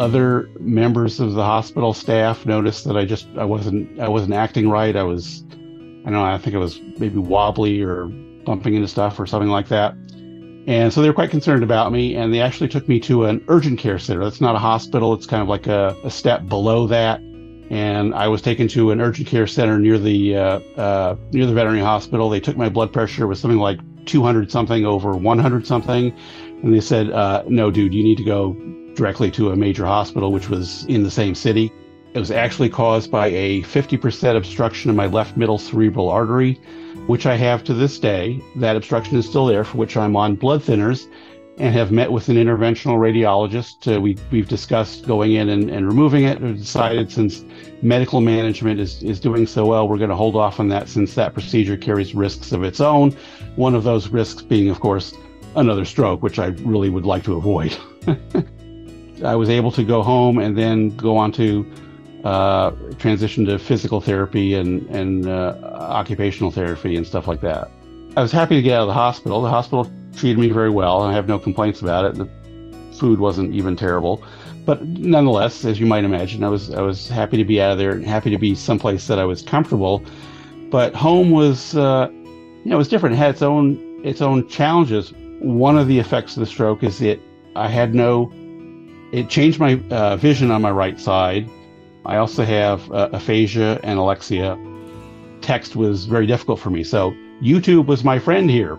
other members of the hospital staff noticed that I just I wasn't I wasn't acting right. I was I don't know I think I was maybe wobbly or bumping into stuff or something like that. And so they were quite concerned about me, and they actually took me to an urgent care center. That's not a hospital; it's kind of like a, a step below that. And I was taken to an urgent care center near the uh, uh, near the veterinary hospital. They took my blood pressure was something like 200 something over 100 something, and they said, uh, "No, dude, you need to go directly to a major hospital, which was in the same city." It was actually caused by a 50% obstruction of my left middle cerebral artery which I have to this day. That obstruction is still there, for which I'm on blood thinners and have met with an interventional radiologist. Uh, we, we've discussed going in and, and removing it. We've decided since medical management is, is doing so well, we're going to hold off on that since that procedure carries risks of its own. One of those risks being, of course, another stroke, which I really would like to avoid. I was able to go home and then go on to uh, transition to physical therapy and, and uh, occupational therapy and stuff like that. I was happy to get out of the hospital. The hospital treated me very well, and I have no complaints about it. The food wasn't even terrible, but nonetheless, as you might imagine, I was I was happy to be out of there and happy to be someplace that I was comfortable. But home was, uh, you know, it was different. It had its own its own challenges. One of the effects of the stroke is that I had no. It changed my uh, vision on my right side I also have uh, aphasia and alexia. Text was very difficult for me. So YouTube was my friend here.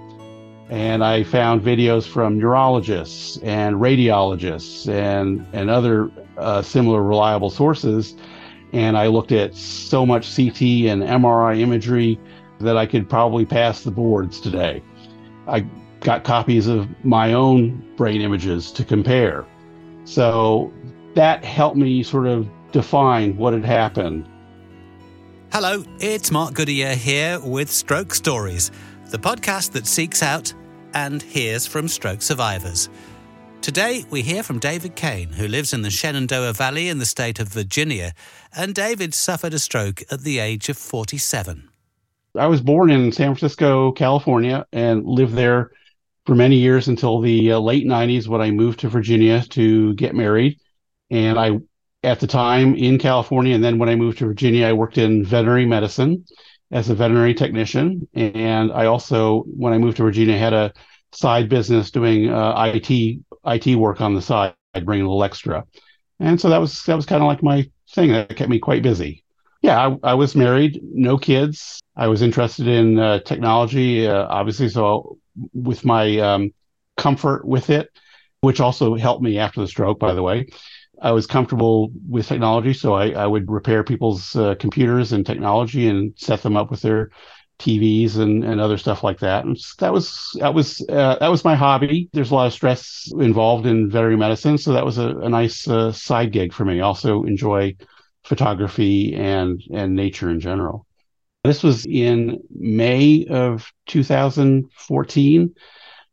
And I found videos from neurologists and radiologists and, and other uh, similar reliable sources. And I looked at so much CT and MRI imagery that I could probably pass the boards today. I got copies of my own brain images to compare. So that helped me sort of define what had happened. Hello, it's Mark Goodyear here with Stroke Stories, the podcast that seeks out and hears from stroke survivors. Today, we hear from David Kane, who lives in the Shenandoah Valley in the state of Virginia, and David suffered a stroke at the age of 47. I was born in San Francisco, California, and lived there for many years until the uh, late 90s when I moved to Virginia to get married. And I at the time in California. And then when I moved to Virginia, I worked in veterinary medicine as a veterinary technician. And I also, when I moved to Virginia, had a side business doing uh, IT IT work on the side, I'd bring a little extra. And so that was that was kind of like my thing that kept me quite busy. Yeah, I, I was married, no kids. I was interested in uh, technology, uh, obviously. So with my um, comfort with it, which also helped me after the stroke, by the way. I was comfortable with technology, so I, I would repair people's uh, computers and technology and set them up with their TVs and, and other stuff like that. And that was that was uh, that was my hobby. There's a lot of stress involved in veterinary medicine, so that was a, a nice uh, side gig for me. Also enjoy photography and and nature in general. This was in May of 2014.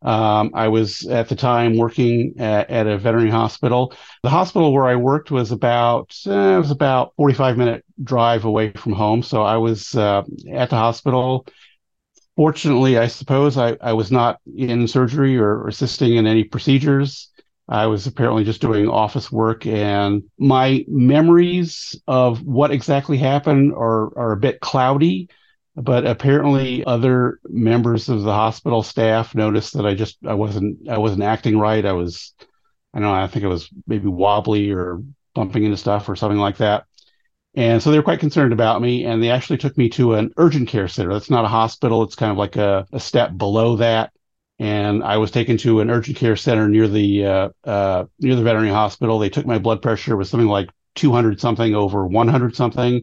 Um, I was at the time working at, at, a veterinary hospital. The hospital where I worked was about uh, it was about 45 minute drive away from home. So I was uh, at the hospital. Fortunately, I suppose I, I was not in surgery or, or assisting in any procedures. I was apparently just doing office work, and my memories of what exactly happened are are a bit cloudy but apparently other members of the hospital staff noticed that I just I wasn't I wasn't acting right. I was I don't know, I think I was maybe wobbly or bumping into stuff or something like that. And so they were quite concerned about me and they actually took me to an urgent care center. That's not a hospital, it's kind of like a, a step below that. And I was taken to an urgent care center near the uh, uh, near the veterinary hospital. They took my blood pressure was something like 200 something over 100 something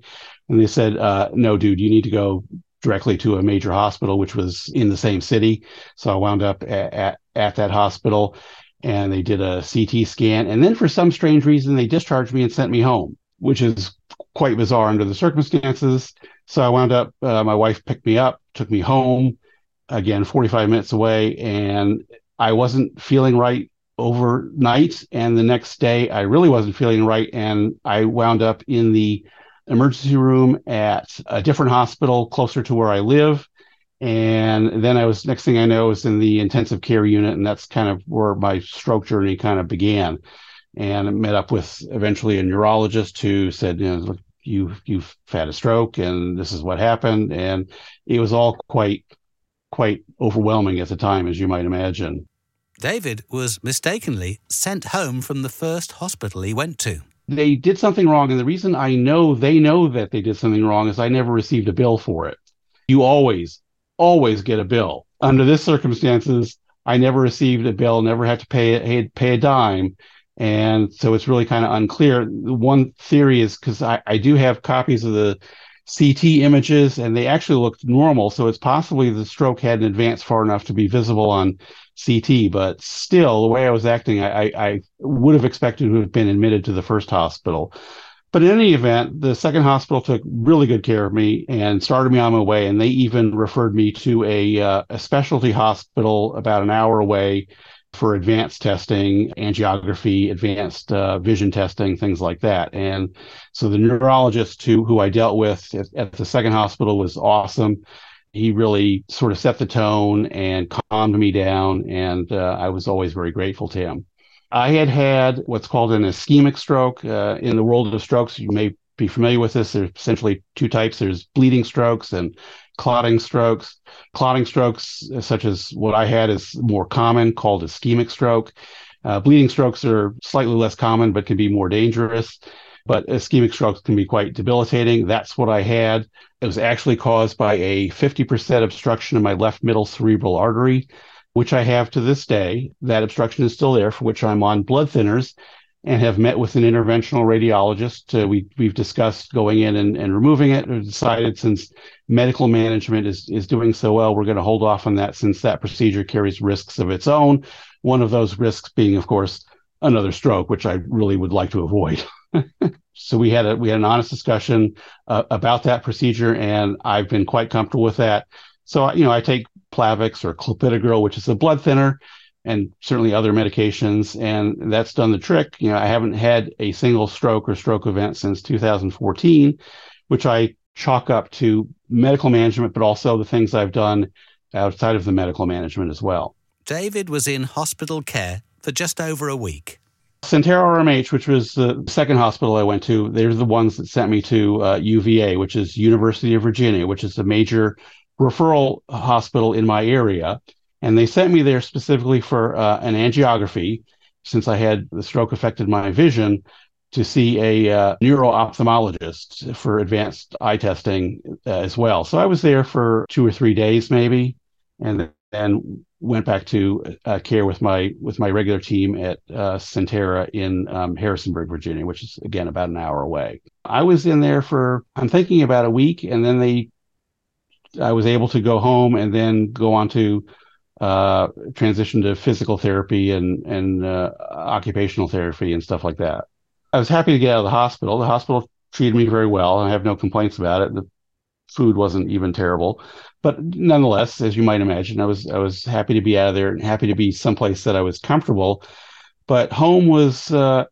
and they said, uh, "No, dude, you need to go directly to a major hospital, which was in the same city. So I wound up at, at, at that hospital and they did a CT scan. And then for some strange reason, they discharged me and sent me home, which is quite bizarre under the circumstances. So I wound up, uh, my wife picked me up, took me home, again, 45 minutes away. And I wasn't feeling right overnight. And the next day, I really wasn't feeling right. And I wound up in the emergency room at a different hospital closer to where I live. And then I was, next thing I know, was in the intensive care unit. And that's kind of where my stroke journey kind of began. and I met up with eventually a neurologist who said, you know, look, you you've had a stroke and this is what happened, and it was all quite quite overwhelming at the time, as you might imagine. David was mistakenly sent home from the first hospital he went to. They did something wrong, and the reason I know they know that they did something wrong is I never received a bill for it. You always, always get a bill. Under this circumstances, I never received a bill, never had to pay pay a dime, and so it's really kind of unclear. One theory is because I, I do have copies of the CT images and they actually looked normal. So it's possibly the stroke hadn't advanced far enough to be visible on CT, but still, the way I was acting, I, I would have expected to have been admitted to the first hospital. But in any event, the second hospital took really good care of me and started me on my way. And they even referred me to a, uh, a specialty hospital about an hour away for advanced testing, angiography, advanced uh, vision testing, things like that. And so the neurologist who, who I dealt with at, at, the second hospital was awesome. He really sort of set the tone and calmed me down, and uh, I was always very grateful to him. I had had what's called an ischemic stroke. Uh, in the world of strokes, you may be familiar with this. There's essentially two types. There's bleeding strokes and clotting strokes. Clotting strokes, uh, such as what I had, is more common, called ischemic stroke. Uh, bleeding strokes are slightly less common, but can be more dangerous. But ischemic strokes can be quite debilitating. That's what I had. It was actually caused by a 50% obstruction in my left middle cerebral artery, which I have to this day. That obstruction is still there, for which I'm on blood thinners and have met with an interventional radiologist. Uh, we, we've discussed going in and, and removing it. We've decided since medical management is, is doing so well, we're going to hold off on that since that procedure carries risks of its own. One of those risks being, of course, another stroke, which I really would like to avoid. so we had a we had an honest discussion uh, about that procedure, and I've been quite comfortable with that. So you know, I take Plavix or clopidogrel, which is a blood thinner, and certainly other medications, and that's done the trick. You know, I haven't had a single stroke or stroke event since 2014, which I chalk up to medical management, but also the things I've done outside of the medical management as well. David was in hospital care for just over a week. Sentara RMH, which was the second hospital I went to, they're the ones that sent me to uh, UVA, which is University of Virginia, which is a major referral hospital in my area. And they sent me there specifically for uh, an angiography, since I had the stroke affected my vision, to see a uh, neuro ophthalmologist for advanced eye testing uh, as well. So I was there for two or three days, maybe, and then went back to uh, care with my with my regular team at uh, Sentara in um, Harrisonburg, Virginia, which is again about an hour away. I was in there for I'm thinking about a week, and then they I was able to go home and then go on to uh, transition to physical therapy and and uh, occupational therapy and stuff like that. I was happy to get out of the hospital. The hospital treated me very well, and I have no complaints about it. The food wasn't even terrible, but nonetheless, as you might imagine, I was I was happy to be out of there and happy to be someplace that I was comfortable. But home was, uh,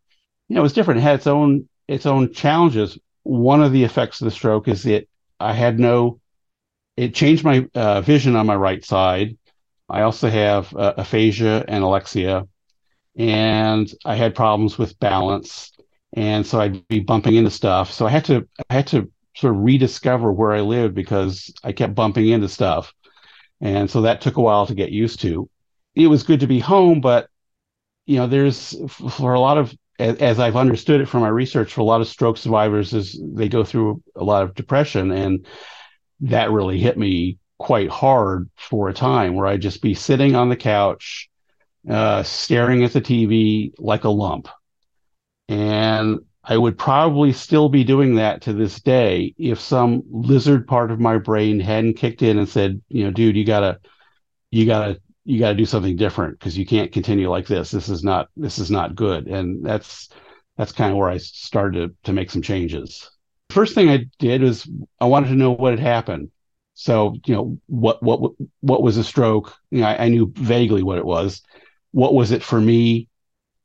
you know, it was different. It had its own its own challenges. One of the effects of the stroke is that I had no. It changed my uh, vision on my right side I also have uh, aphasia and alexia, and I had problems with balance, and so I'd be bumping into stuff. So I had to I had to sort of rediscover where I lived because I kept bumping into stuff, and so that took a while to get used to. It was good to be home, but you know, there's for a lot of as I've understood it from my research, for a lot of stroke survivors, is they go through a lot of depression, and that really hit me quite hard for a time where I'd just be sitting on the couch, uh, staring at the TV like a lump. And I would probably still be doing that to this day if some lizard part of my brain hadn't kicked in and said, you know, dude, you gotta, you gotta, you gotta do something different because you can't continue like this. This is not, this is not good. And that's, that's kind of where I started to, to make some changes. First thing I did was I wanted to know what had happened. So, you know, what what what was a stroke? You know, I, I knew vaguely what it was. What was it for me?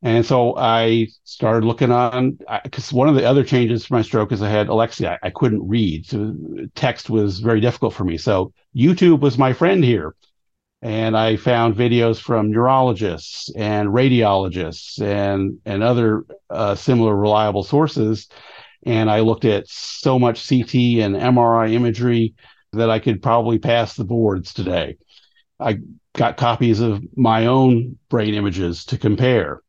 And so I started looking on because one of the other changes for my stroke is I had alexia. I, I couldn't read, so text was very difficult for me. So YouTube was my friend here. and I found videos from neurologists and radiologists and and other uh, similar reliable sources. And I looked at so much CT and MRI imagery that I could probably pass the boards today. I got copies of my own brain images to compare.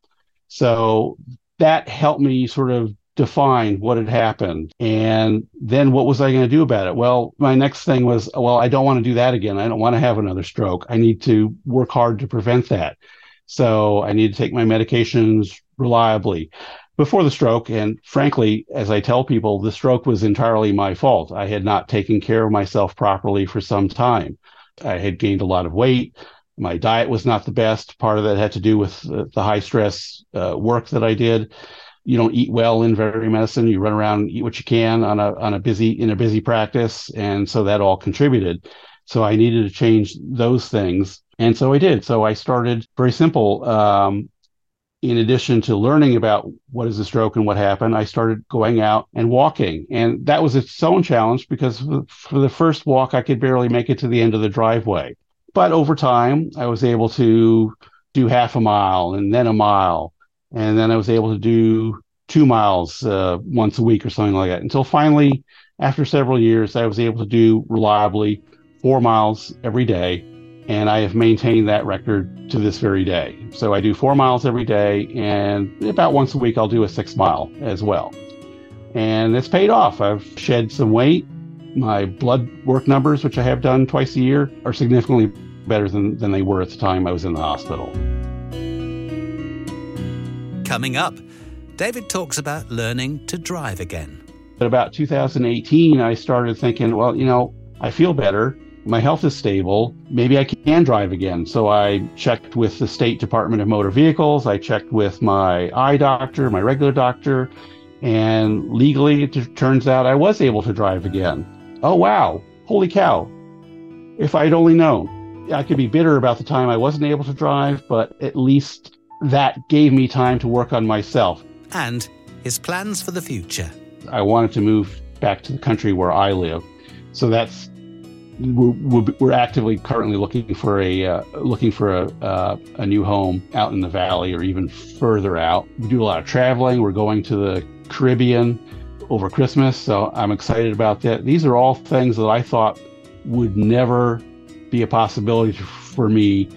So that helped me sort of define what had happened. And then what was I going to do about it? Well, my next thing was, well, I don't want to do that again. I don't want to have another stroke. I need to work hard to prevent that. So I need to take my medications reliably before the stroke. And frankly, as I tell people, the stroke was entirely my fault. I had not taken care of myself properly for some time. I had gained a lot of weight. My diet was not the best. Part of that had to do with the high stress uh, work that I did you don't eat well in veterinary medicine. You run around, eat what you can on a on a busy in a busy practice, and so that all contributed. So I needed to change those things, and so I did. So I started very simple. Um, in addition to learning about what is a stroke and what happened, I started going out and walking. And that was its own challenge because for the first walk, I could barely make it to the end of the driveway. But over time, I was able to do half a mile and then a mile and then I was able to do two miles uh, once a week or something like that. Until finally, after several years, I was able to do reliably four miles every day, and I have maintained that record to this very day. So I do four miles every day, and about once a week I'll do a six mile as well. And it's paid off. I've shed some weight. My blood work numbers, which I have done twice a year, are significantly better than, than they were at the time I was in the hospital. Coming up, David talks about learning to drive again. At about 2018, I started thinking, well, you know, I feel better. My health is stable. Maybe I can drive again. So I checked with the State Department of Motor Vehicles. I checked with my eye doctor, my regular doctor, and legally it turns out I was able to drive again. Oh, wow. Holy cow. If I'd only known. I could be bitter about the time I wasn't able to drive, but at least that gave me time to work on myself. And his plans for the future. I wanted to move back to the country where I live. So that's we're, we're actively currently looking for a uh, looking for a uh, a new home out in the valley or even further out. We do a lot of traveling. We're going to the Caribbean over Christmas, so I'm excited about that. These are all things that I thought would never be a possibility for me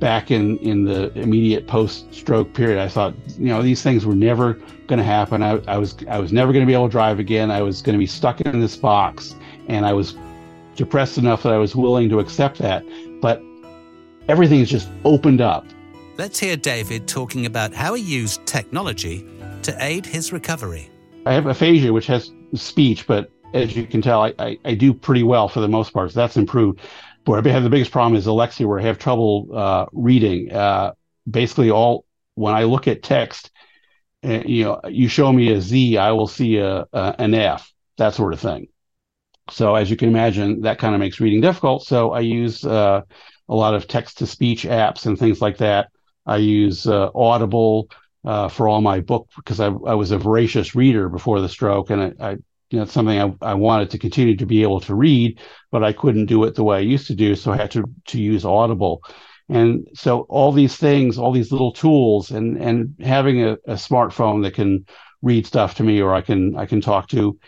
back in in the immediate post stroke period i thought you know these things were never going to happen I, I was i was never going to be able to drive again i was going to be stuck in this box and i was depressed enough that i was willing to accept that but everything everything's just opened up let's hear david talking about how he used technology to aid his recovery i have aphasia which has speech but as you can tell I, I, I do pretty well for the most part so that's improved where I have the biggest problem is Alexia, where I have trouble uh, reading. Uh, basically, all when I look at text, uh, you know, you show me a Z, I will see a, a, an F, that sort of thing. So as you can imagine, that kind of makes reading difficult. So I use uh, a lot of text to speech apps and things like that. I use uh, Audible uh, for all my book because I, I, was a voracious reader before the stroke, and I, I you know, it's something I, I wanted to continue to be able to read, but I couldn't do it the way I used to do. So I had to, to use Audible. And so all these things, all these little tools and, and having a, a smartphone that can read stuff to me or I can, I can talk to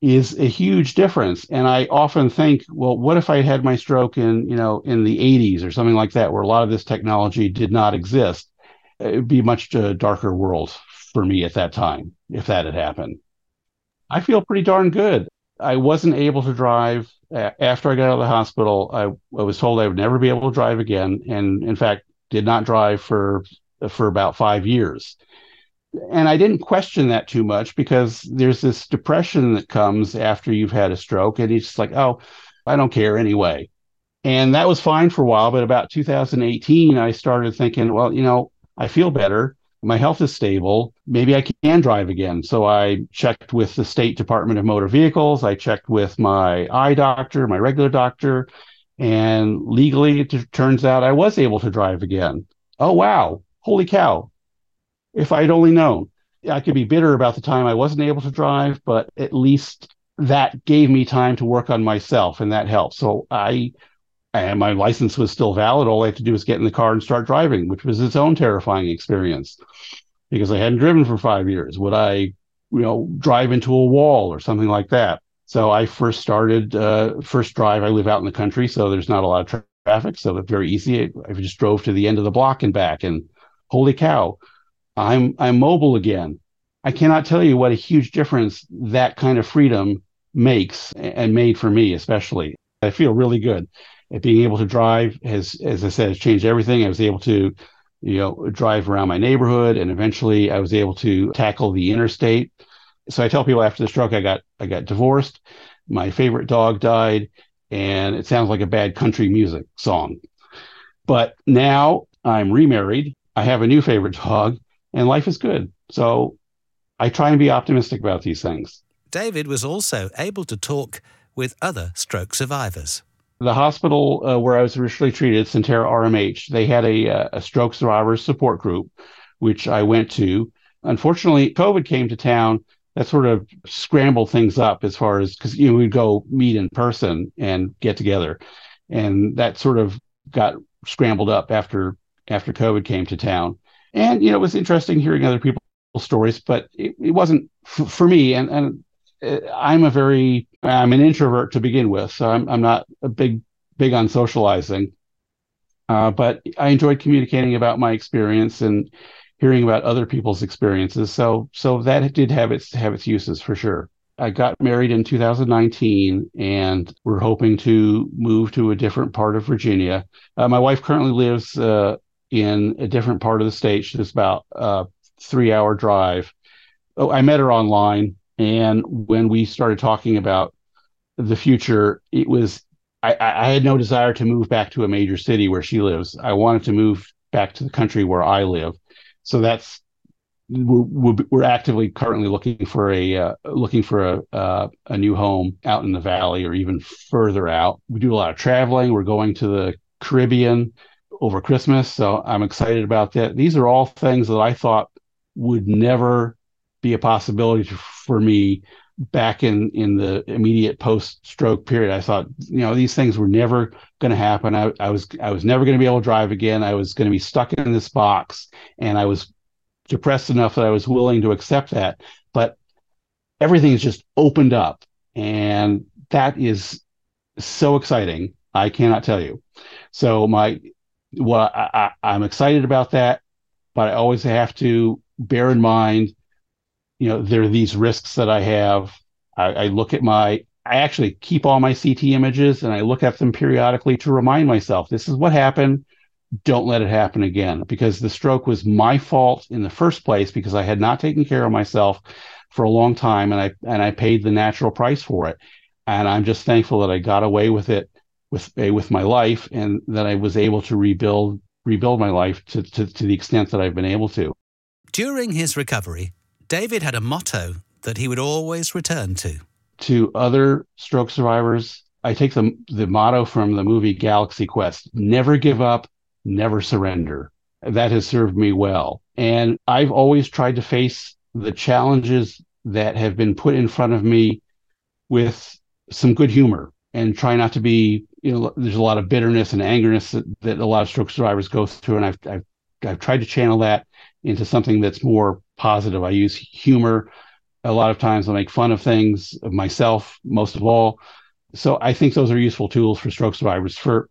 is a huge difference. And I often think, well, what if I had my stroke in, you know, in the 80s or something like that, where a lot of this technology did not exist? It would be much a darker world for me at that time if that had happened. I feel pretty darn good. I wasn't able to drive after I got out of the hospital. I, I was told I would never be able to drive again, and in fact, did not drive for for about five years. And I didn't question that too much because there's this depression that comes after you've had a stroke, and it's just like, oh, I don't care anyway. And that was fine for a while, but about 2018, I started thinking, well, you know, I feel better my health is stable. Maybe I can drive again. So I checked with the State Department of Motor Vehicles. I checked with my eye doctor, my regular doctor, and legally it turns out I was able to drive again. Oh, wow. Holy cow. If I'd only known. I could be bitter about the time I wasn't able to drive, but at least that gave me time to work on myself and that helped. So I and my license was still valid. All I had to do was get in the car and start driving, which was its own terrifying experience because I hadn't driven for five years. Would I, you know, drive into a wall or something like that? So I first started, uh, first drive. I live out in the country, so there's not a lot of tra- traffic, so it's very easy. I, I just drove to the end of the block and back, and holy cow, I'm I'm mobile again. I cannot tell you what a huge difference that kind of freedom makes and made for me, especially. I feel really good at being able to drive has, as I said, has changed everything. I was able to, you know, drive around my neighborhood and eventually I was able to tackle the interstate. So I tell people after the stroke, I got, I got divorced. My favorite dog died and it sounds like a bad country music song. But now I'm remarried. I have a new favorite dog and life is good. So I try and be optimistic about these things. David was also able to talk with other stroke survivors. The hospital uh, where I was originally treated, Sentara RMH, they had a, uh, a stroke survivors support group, which I went to. Unfortunately, COVID came to town. That sort of scrambled things up as far as because you know we'd go meet in person and get together, and that sort of got scrambled up after after COVID came to town. And you know it was interesting hearing other people's stories, but it, it wasn't f- for me. And and uh, I'm a very I'm an introvert to begin with, so I'm I'm not a big big on socializing. Uh, but I enjoyed communicating about my experience and hearing about other people's experiences. So so that did have its have its uses for sure. I got married in 2019, and we're hoping to move to a different part of Virginia. Uh, my wife currently lives uh, in a different part of the state. She's about a three hour drive. Oh, I met her online and when we started talking about the future, it was I, I, had no desire to move back to a major city where she lives. I wanted to move back to the country where I live. So that's we're, we're actively currently looking for a uh, looking for a uh, a new home out in the valley or even further out. We do a lot of traveling. We're going to the Caribbean over Christmas, so I'm excited about that. These are all things that I thought would never be a possibility for me back in in the immediate post stroke period. I thought you know these things were never going to happen. I, I was i was never going to be able to drive again. I was going to be stuck in this box and i was depressed enough that i was willing to accept that. But everything's just opened up and that is so exciting i cannot tell you. So my well I, I, i'm excited about that but i always have to bear in mind you know, there are these risks that I have. I, I look at my, I actually keep all my CT images and I look at them periodically to remind myself this is what happened. Don't let it happen again because the stroke was my fault in the first place because I had not taken care of myself for a long time and I and I paid the natural price for it. And I'm just thankful that I got away with it with with my life and that I was able to rebuild rebuild my life to, to, to the extent that I've been able to. During his recovery, David had a motto that he would always return to. To other stroke survivors, I take the, the motto from the movie Galaxy Quest never give up, never surrender. That has served me well. And I've always tried to face the challenges that have been put in front of me with some good humor and try not to be, you know, there's a lot of bitterness and angerness that, that a lot of stroke survivors go through. And I've, I've, I've tried to channel that into something that's more positive. I use humor. A lot of times I make fun of things of myself, most of all. So I think those are useful tools for stroke survivors. For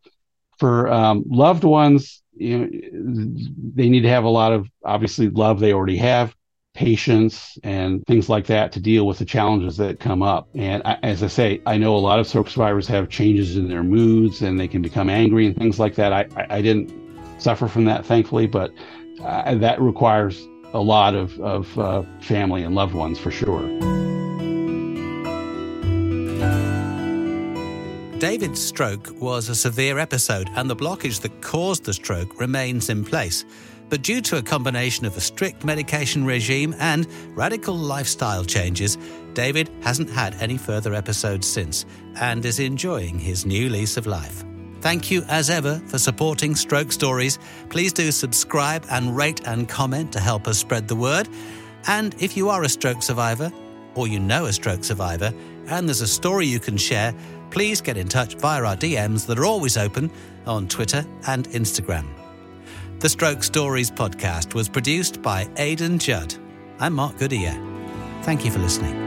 for um, loved ones, you know, they need to have a lot of obviously love they already have, patience, and things like that to deal with the challenges that come up. And I, as I say, I know a lot of stroke survivors have changes in their moods and they can become angry and things like that. I, I, I didn't suffer from that, thankfully, but uh, that requires a lot of, of uh, family and loved ones for sure. David's stroke was a severe episode, and the blockage that caused the stroke remains in place. But due to a combination of a strict medication regime and radical lifestyle changes, David hasn't had any further episodes since and is enjoying his new lease of life. Thank you as ever for supporting Stroke Stories. Please do subscribe and rate and comment to help us spread the word. And if you are a stroke survivor or you know a stroke survivor, and there's a story you can share, please get in touch via our DMs that are always open on Twitter and Instagram. The Stroke Stories podcast was produced by Aidan Judd. I'm Mark Goodyear. Thank you for listening.